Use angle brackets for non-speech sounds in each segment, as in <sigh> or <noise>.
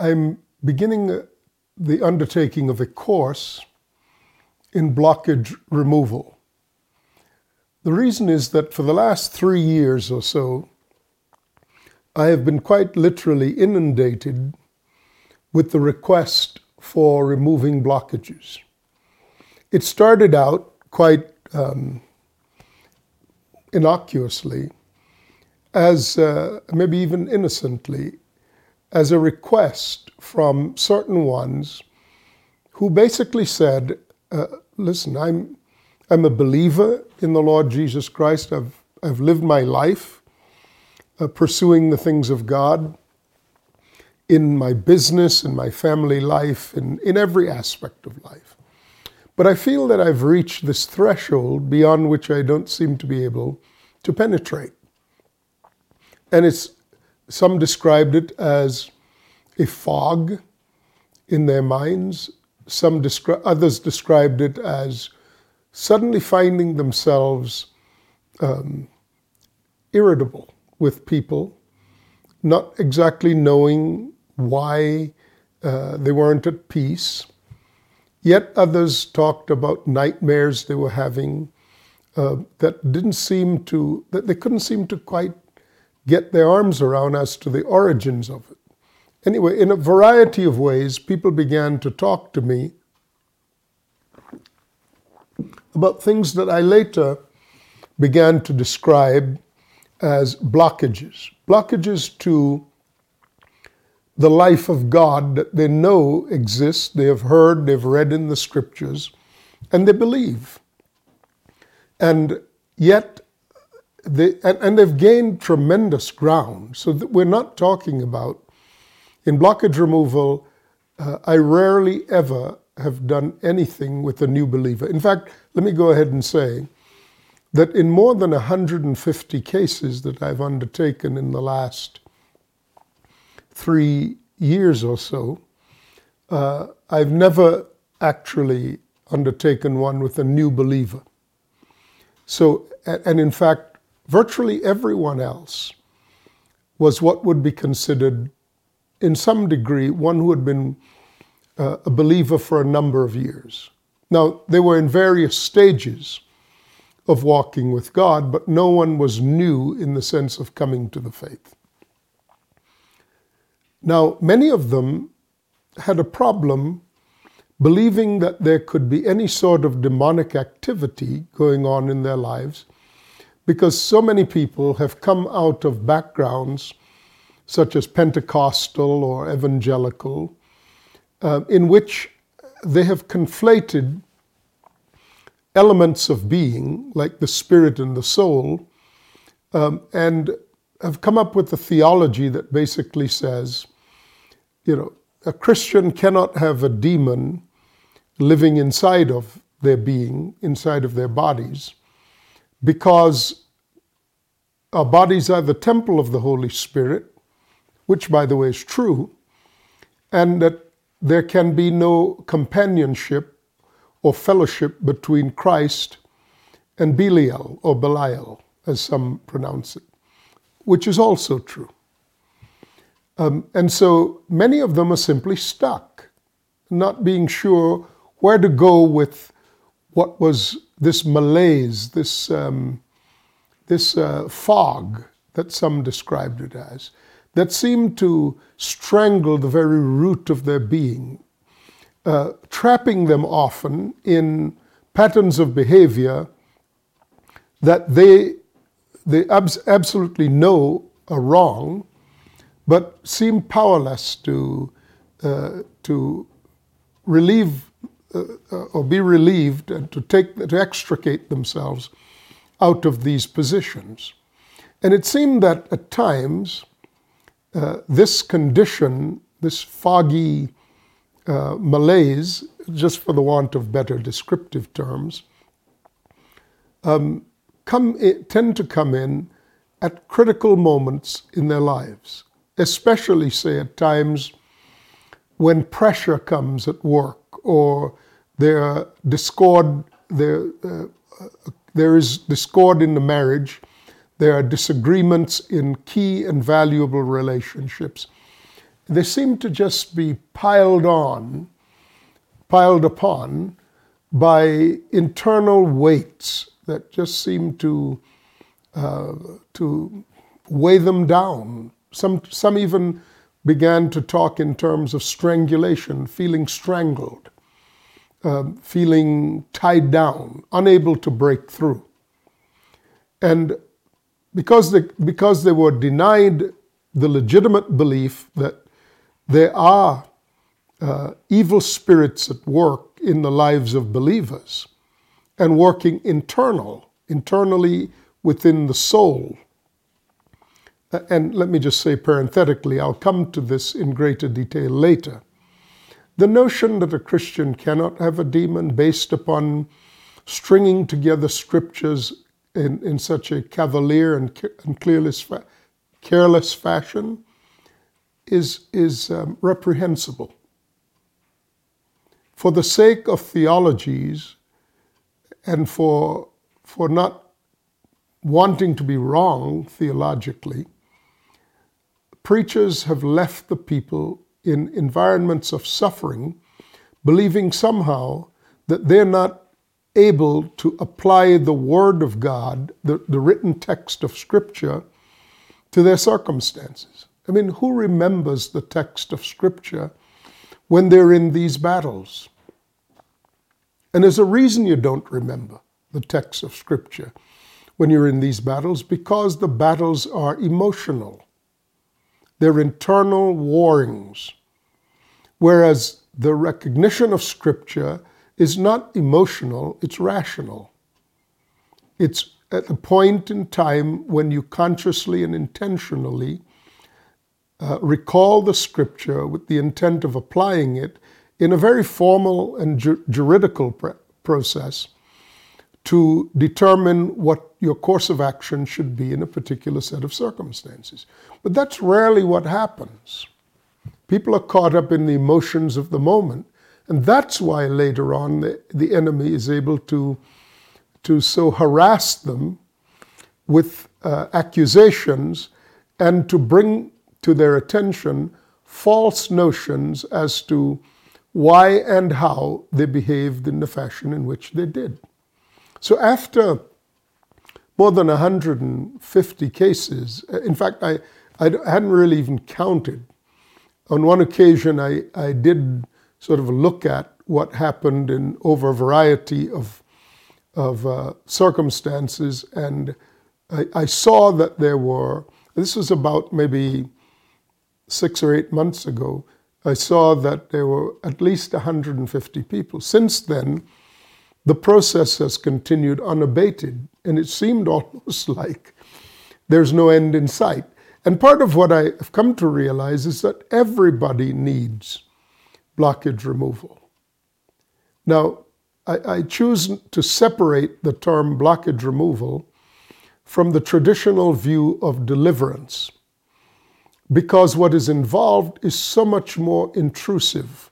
I'm beginning the undertaking of a course in blockage removal. The reason is that for the last three years or so, I have been quite literally inundated with the request for removing blockages. It started out quite um, innocuously, as uh, maybe even innocently, as a request from certain ones who basically said, uh, Listen, I'm, I'm a believer in the Lord Jesus Christ. I've, I've lived my life uh, pursuing the things of God in my business, in my family life, in, in every aspect of life. But I feel that I've reached this threshold beyond which I don't seem to be able to penetrate. And it's, some described it as a fog in their minds. Some descri- others described it as suddenly finding themselves um, irritable with people, not exactly knowing why uh, they weren't at peace. Yet others talked about nightmares they were having uh, that didn't seem to, that they couldn't seem to quite get their arms around as to the origins of it. Anyway, in a variety of ways, people began to talk to me about things that I later began to describe as blockages. Blockages to the life of God that they know exists, they have heard, they've read in the scriptures, and they believe. And yet, they, and, and they've gained tremendous ground. So we're not talking about, in blockage removal, uh, I rarely ever have done anything with a new believer. In fact, let me go ahead and say that in more than 150 cases that I've undertaken in the last three years or so, uh, I've never actually undertaken one with a new believer. So, and in fact, virtually everyone else was what would be considered, in some degree, one who had been uh, a believer for a number of years. Now, they were in various stages of walking with God, but no one was new in the sense of coming to the faith. Now, many of them had a problem believing that there could be any sort of demonic activity going on in their lives because so many people have come out of backgrounds such as Pentecostal or evangelical, uh, in which they have conflated elements of being, like the spirit and the soul, um, and have come up with a theology that basically says, you know, a Christian cannot have a demon living inside of their being, inside of their bodies, because our bodies are the temple of the Holy Spirit, which, by the way, is true, and that there can be no companionship or fellowship between Christ and Belial or Belial, as some pronounce it, which is also true. Um, and so many of them are simply stuck, not being sure where to go with what was this malaise, this, um, this uh, fog that some described it as, that seemed to strangle the very root of their being, uh, trapping them often in patterns of behavior that they, they abs- absolutely know are wrong, but seem powerless to, uh, to relieve or be relieved and to, take, to extricate themselves out of these positions. And it seemed that at times, uh, this condition, this foggy uh, malaise, just for the want of better descriptive terms, um, come in, tend to come in at critical moments in their lives, especially, say, at times when pressure comes at work or there discord, there, uh, there is discord in the marriage, there are disagreements in key and valuable relationships they seem to just be piled on, piled upon by internal weights that just seem to uh, to weigh them down. Some some even began to talk in terms of strangulation, feeling strangled, uh, feeling tied down, unable to break through, and because they because they were denied the legitimate belief that there are uh, evil spirits at work in the lives of believers and working internal, internally within the soul. And let me just say parenthetically, I'll come to this in greater detail later. The notion that a Christian cannot have a demon based upon stringing together scriptures in, in such a cavalier and, and careless, careless fashion is, is um, reprehensible. For the sake of theologies and for, for not wanting to be wrong theologically, preachers have left the people in environments of suffering, believing somehow that they're not able to apply the Word of God, the, the written text of Scripture, to their circumstances. I mean, who remembers the text of Scripture when they're in these battles? And there's a reason you don't remember the text of Scripture when you're in these battles because the battles are emotional. They're internal warrings. Whereas the recognition of Scripture is not emotional, it's rational. It's at the point in time when you consciously and intentionally uh, recall the scripture with the intent of applying it in a very formal and ju- juridical pr- process to determine what your course of action should be in a particular set of circumstances. But that's rarely what happens. People are caught up in the emotions of the moment, and that's why later on the, the enemy is able to, to so harass them with uh, accusations and to bring to their attention false notions as to why and how they behaved in the fashion in which they did. So after more than 150 cases, uh, in fact, I, I hadn't really even counted. On one occasion, I, I did sort of look at what happened in over a variety of, of uh, circumstances, and I, I saw that there were, this was about maybe six or eight months ago, I saw that there were at least 150 people. Since then, the process has continued unabated, and it seemed <laughs> almost like there's no end in sight. And part of what I have come to realize is that everybody needs blockage removal. Now, I, I choose to separate the term blockage removal from the traditional view of deliverance because what is involved is so much more intrusive,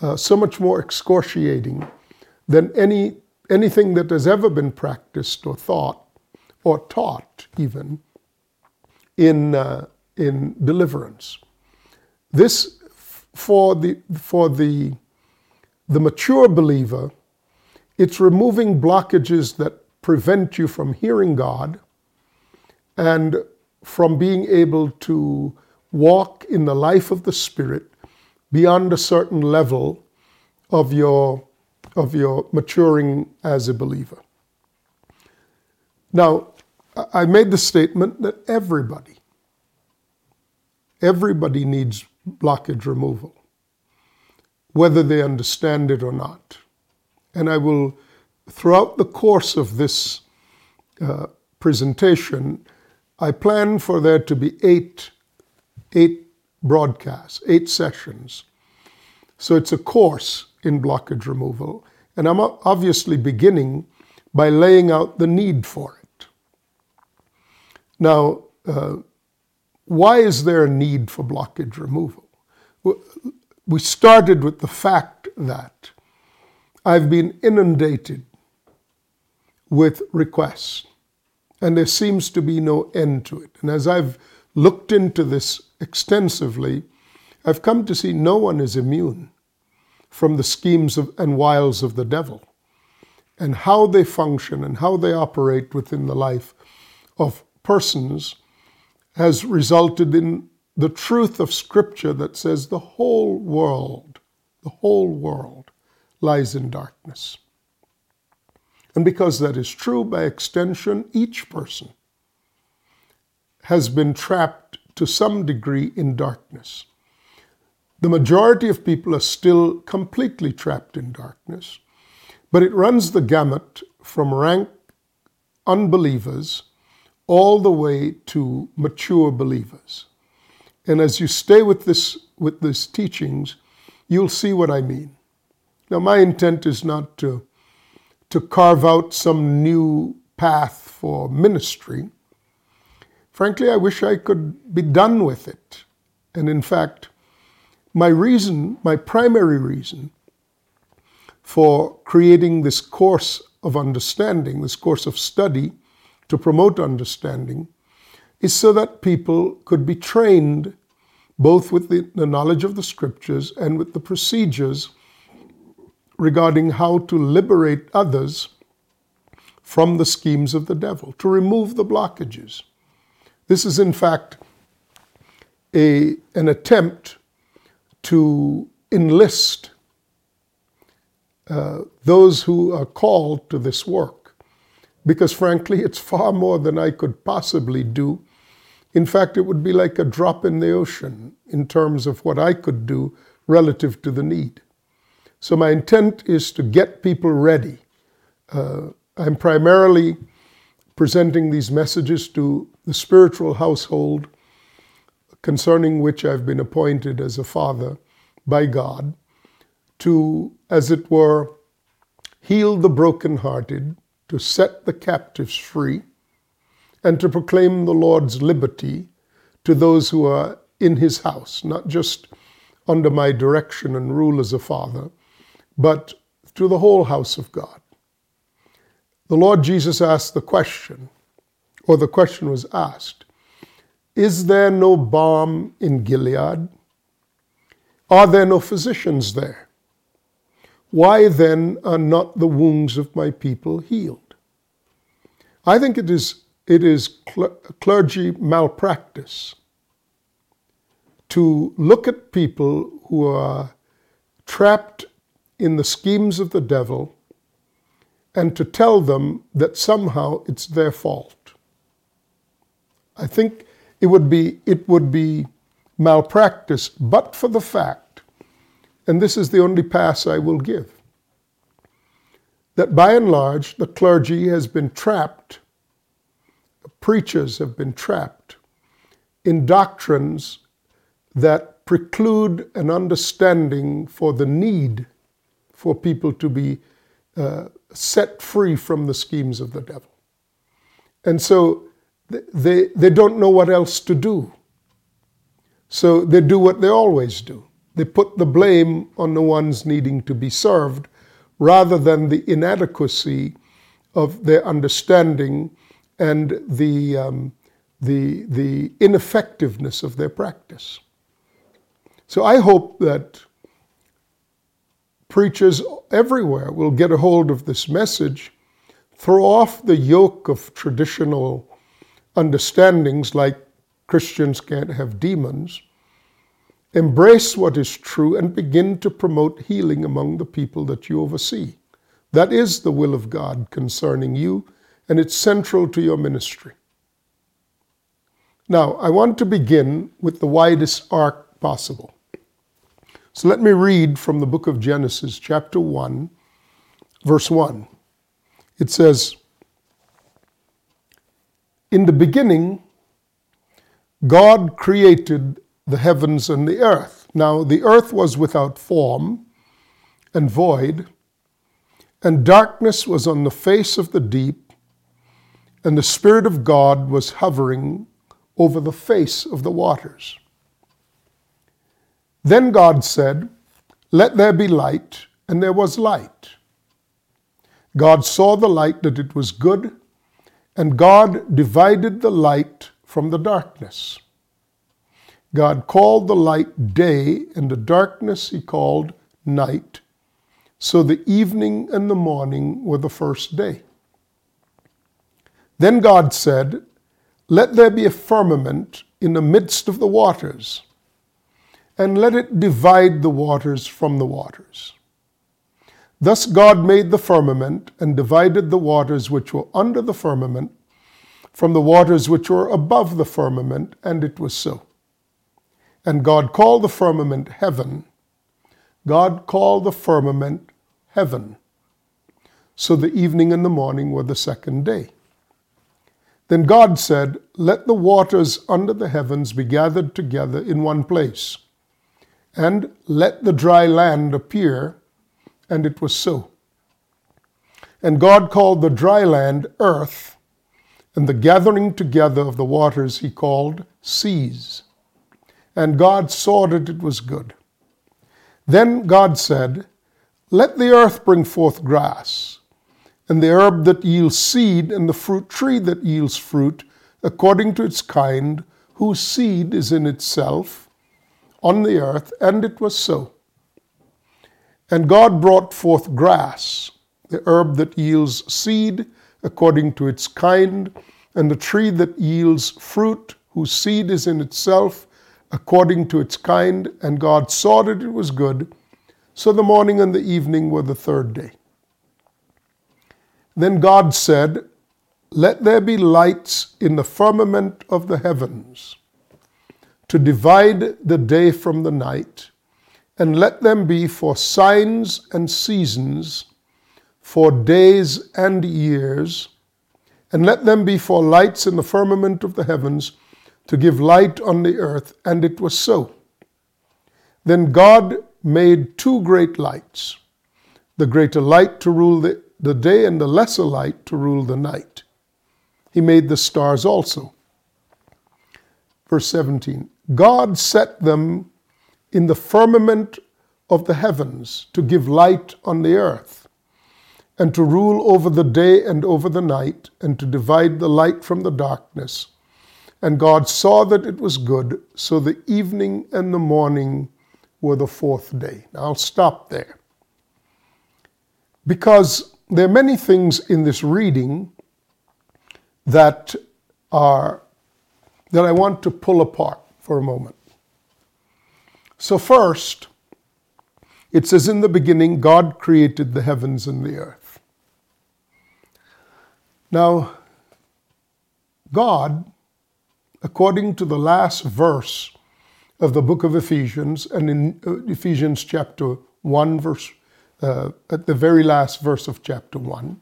uh, so much more excoriating than any, anything that has ever been practiced or thought or taught even in, uh, in deliverance. This, for, the, for the, the mature believer, it's removing blockages that prevent you from hearing God and from being able to walk in the life of the Spirit beyond a certain level of your, of your maturing as a believer. Now, I made the statement that everybody, everybody needs blockage removal, whether they understand it or not. And I will, throughout the course of this uh, presentation, I plan for there to be eight, eight broadcasts, eight sessions. So it's a course in blockage removal. And I'm obviously beginning by laying out the need for it. Now, uh, why is there a need for blockage removal? We started with the fact that I've been inundated with requests and there seems to be no end to it. And as I've looked into this extensively, I've come to see no one is immune from the schemes of, and wiles of the devil and how they function and how they operate within the life of persons has resulted in the truth of Scripture that says the whole world, the whole world lies in darkness. And because that is true, by extension, each person has been trapped to some degree in darkness. The majority of people are still completely trapped in darkness, but it runs the gamut from rank unbelievers all the way to mature believers. And as you stay with this with these teachings, you'll see what I mean. Now my intent is not to to carve out some new path for ministry. Frankly, I wish I could be done with it. And in fact, my reason, my primary reason for creating this course of understanding, this course of study to promote understanding, is so that people could be trained both with the, the, knowledge of the scriptures and with the procedures regarding how to liberate others from the schemes of the devil, to remove the blockages. This is, in fact, a, an attempt to enlist uh, those who are called to this work. Because frankly, it's far more than I could possibly do. In fact, it would be like a drop in the ocean in terms of what I could do relative to the need. So, my intent is to get people ready. Uh, I'm primarily presenting these messages to the spiritual household concerning which I've been appointed as a father by God, to, as it were, heal the brokenhearted, to set the captives free, and to proclaim the Lord's liberty to those who are in his house, not just under my direction and rule as a father, but to the whole house of God. The Lord Jesus asked the question, or the question was asked is there no balm in Gilead? Are there no physicians there? Why then are not the wounds of my people healed? I think it is, it is clergy malpractice to look at people who are trapped in the schemes of the devil and to tell them that somehow it's their fault. I think it would be, it would be malpractice, but for the fact, and this is the only pass I will give, that by and large the clergy has been trapped, preachers have been trapped in doctrines that preclude an understanding for the need for people to be uh, set free from the schemes of the devil. And so they, they don't know what else to do. So they do what they always do. They put the blame on the ones needing to be served rather than the inadequacy of their understanding and the, um, the, the ineffectiveness of their practice. So I hope that preachers everywhere will get a hold of this message, throw off the yoke of traditional understandings like Christians can't have demons, embrace what is true, and begin to promote healing among the people that you oversee. That is the will of God concerning you, and it's central to your ministry. Now, I want to begin with the widest arc possible. So let me read from the book of Genesis, chapter 1, verse 1. It says, In the beginning, God created the heavens and the earth. Now, the earth was without form and void, and darkness was on the face of the deep, and the Spirit of God was hovering over the face of the waters. Then God said, Let there be light, and there was light. God saw the light that it was good, and God divided the light from the darkness. God called the light day, and the darkness he called night. So the evening and the morning were the first day. Then God said, Let there be a firmament in the midst of the waters, and let it divide the waters from the waters. Thus God made the firmament and divided the waters which were under the firmament from the waters which were above the firmament, and it was so. And God called the firmament heaven. God called the firmament heaven. So the evening and the morning were the second day. Then God said, Let the waters under the heavens be gathered together in one place, and let the dry land appear. And it was so. And God called the dry land earth, and the gathering together of the waters he called seas. And God saw that it was good. Then God said, Let the earth bring forth grass and the herb that yields seed, and the fruit tree that yields fruit, according to its kind, whose seed is in itself on the earth, and it was so. And God brought forth grass, the herb that yields seed, according to its kind, and the tree that yields fruit, whose seed is in itself, according to its kind. And God saw that it was good. So the morning and the evening were the third day. Then God said, Let there be lights in the firmament of the heavens to divide the day from the night, and let them be for signs and seasons, for days and years, and let them be for lights in the firmament of the heavens to give light on the earth. And it was so. Then God made two great lights the greater light to rule the the day and the lesser light to rule the night. He made the stars also. Verse 17 God set them in the firmament of the heavens to give light on the earth, and to rule over the day and over the night, and to divide the light from the darkness. And God saw that it was good, so the evening and the morning were the fourth day. Now I'll stop there. Because there are many things in this reading that are that I want to pull apart for a moment. So first, it says in the beginning God created the heavens and the earth. Now, God, according to the last verse of the book of Ephesians, and in uh, Ephesians chapter 1, verse uh, at the very last verse of chapter 1.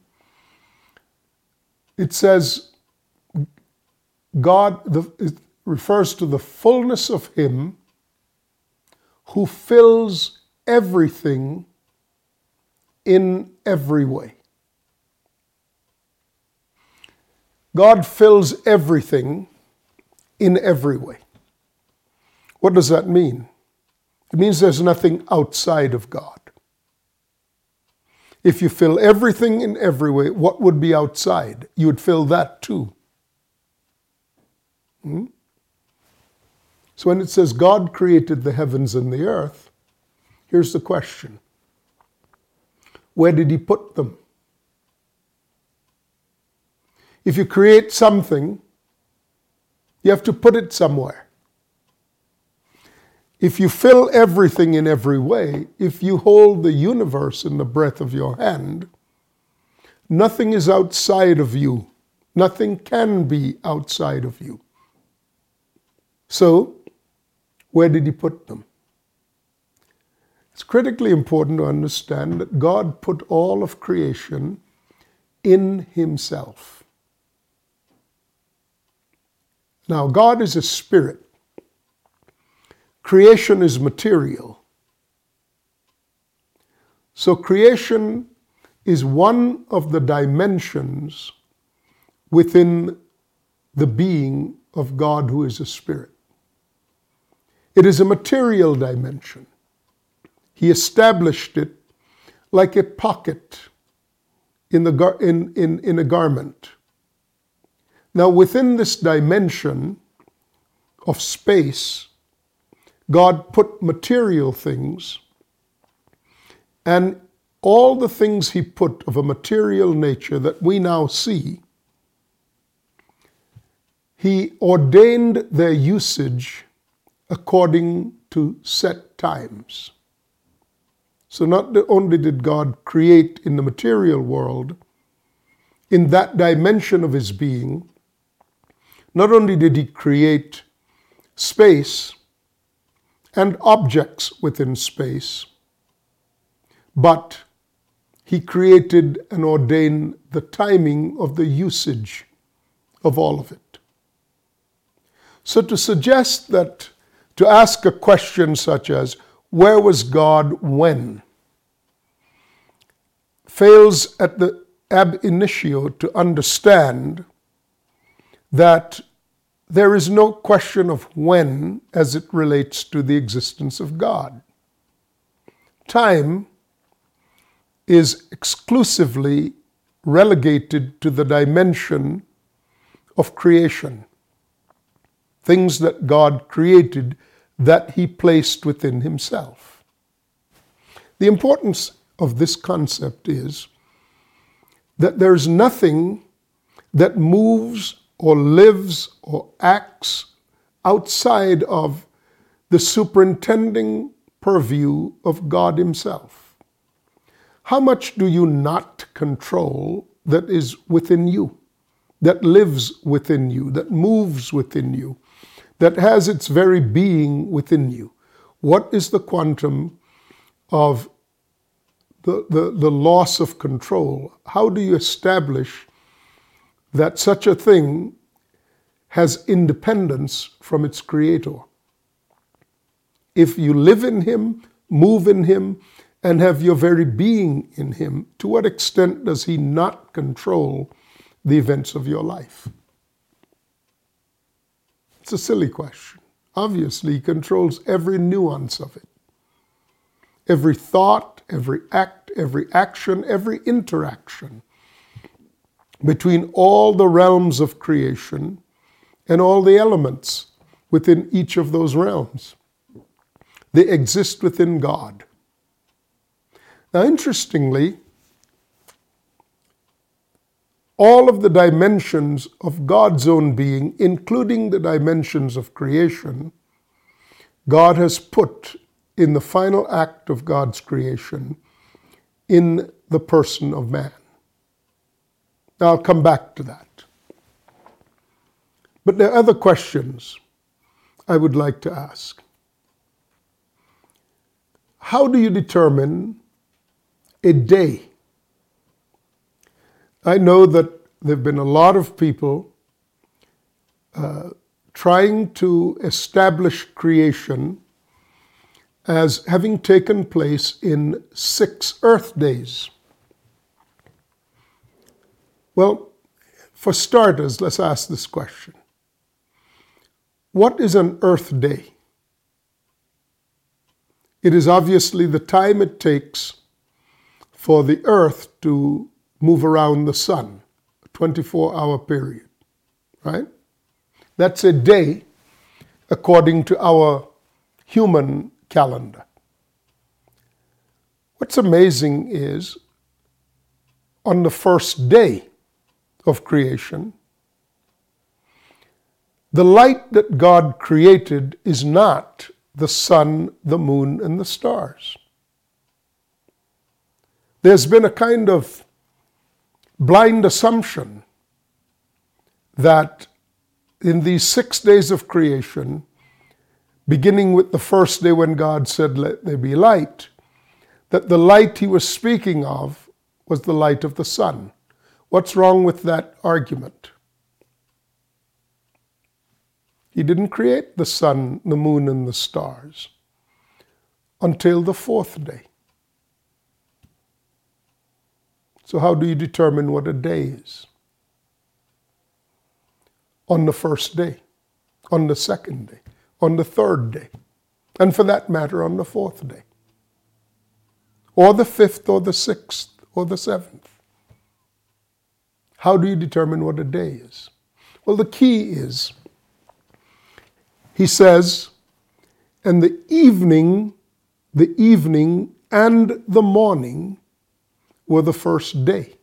It says, God the, it refers to the fullness of Him who fills everything in every way. God fills everything in every way. What does that mean? It means there's nothing outside of God. If you fill everything in every way, what would be outside? You would fill that too. Hmm? So when it says God created the heavens and the earth, here's the question Where did He put them? If you create something, you have to put it somewhere. If you fill everything in every way, if you hold the universe in the breath of your hand, nothing is outside of you. Nothing can be outside of you. So, where did he put them? It's critically important to understand that God put all of creation in himself. Now, God is a spirit. Creation is material. So, creation is one of the dimensions within the being of God who is a spirit. It is a material dimension. He established it like a pocket in, the gar- in, in, in a garment. Now, within this dimension of space, God put material things, and all the things He put of a material nature that we now see, He ordained their usage according to set times. So, not only did God create in the material world, in that dimension of His being, not only did He create space and objects within space, but He created and ordained the timing of the usage of all of it. So to suggest that, to ask a question such as, where was God when? fails at the ab initio to understand that there is no question of when as it relates to the existence of God. Time is exclusively relegated to the dimension of creation, things that God created that He placed within Himself. The importance of this concept is that there's nothing that moves or lives or acts outside of the superintending purview of God Himself. How much do you not control that is within you, that lives within you, that moves within you, that has its very being within you? What is the quantum of the, the, the loss of control? How do you establish that such a thing has independence from its creator? If you live in Him, move in Him, and have your very being in Him, to what extent does He not control the events of your life? It's a silly question. Obviously, He controls every nuance of it, every thought, every act, every action, every interaction between all the realms of creation and all the elements within each of those realms. They exist within God. Now, interestingly, all of the dimensions of God's own being, including the dimensions of creation, God has put in the final act of God's creation in the person of man. Now, I'll come back to that. But there are other questions I would like to ask. How do you determine a day? I know that there have been a lot of people uh, trying to establish creation as having taken place in six Earth days. Well, for starters, let's ask this question What is an Earth day? It is obviously the time it takes for the Earth to move around the sun, a 24 hour period, right? That's a day according to our human calendar. What's amazing is on the first day of creation, the light that God created is not the sun, the moon, and the stars. There's been a kind of blind assumption that in these six days of creation, beginning with the first day when God said, Let there be light, that the light he was speaking of was the light of the sun. What's wrong with that argument? He didn't create the sun, the moon, and the stars until the fourth day. So, how do you determine what a day is? On the first day, on the second day, on the third day, and for that matter, on the fourth day, or the fifth, or the sixth, or the seventh. How do you determine what a day is? Well, the key is, he says, And the evening, the evening and the morning were the first day.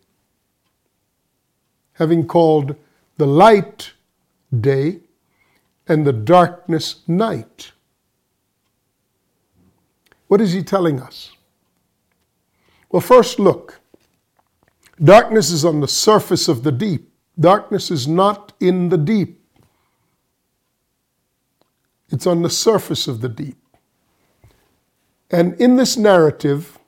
Having called the light day and the darkness night. What is he telling us? Well, first look. Darkness is on the surface of the deep. Darkness is not in the deep. It's on the surface of the deep. And in this narrative,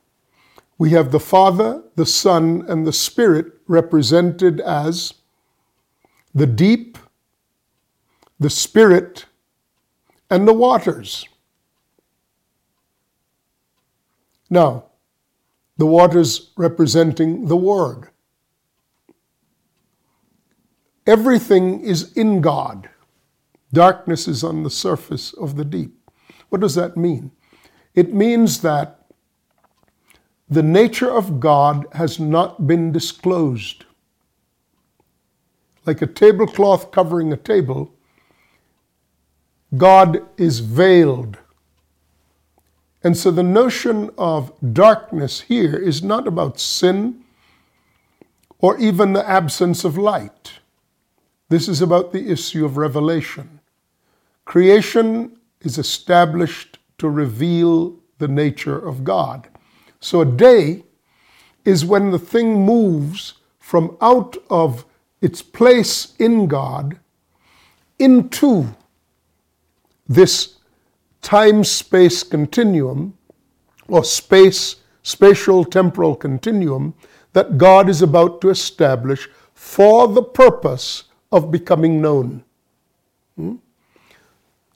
we have the Father, the Son, and the Spirit represented as the deep, the Spirit, and the waters. Now, the waters representing the Word. Everything is in God. Darkness is on the surface of the deep. What does that mean? It means that the nature of God has not been disclosed. Like a tablecloth covering a table, God is veiled. And so the notion of darkness here is not about sin or even the absence of light. This is about the issue of revelation. Creation is established to reveal the nature of God. So a day is when the thing moves from out of its place in God into this time space continuum or space spatial temporal continuum that God is about to establish for the purpose of becoming known.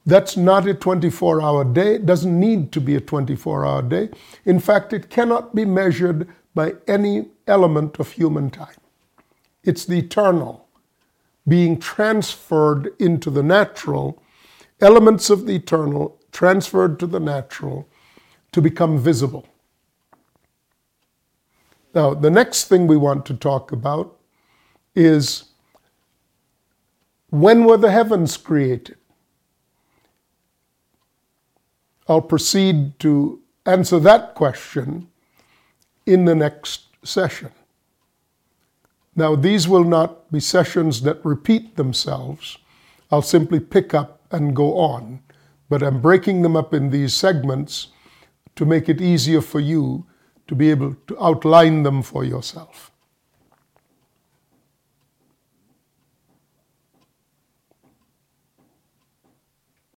That's not a 24 hour day. It doesn't need to be a 24 hour day. In fact, it cannot be measured by any element of human time. It's the eternal being transferred into the natural, elements of the eternal transferred to the natural to become visible. Now, the next thing we want to talk about is when were the heavens created? I'll proceed to answer that question in the next session. Now, these will not be sessions that repeat themselves. I'll simply pick up and go on but I'm breaking them up in these segments to make it easier for you to be able to outline them for yourself.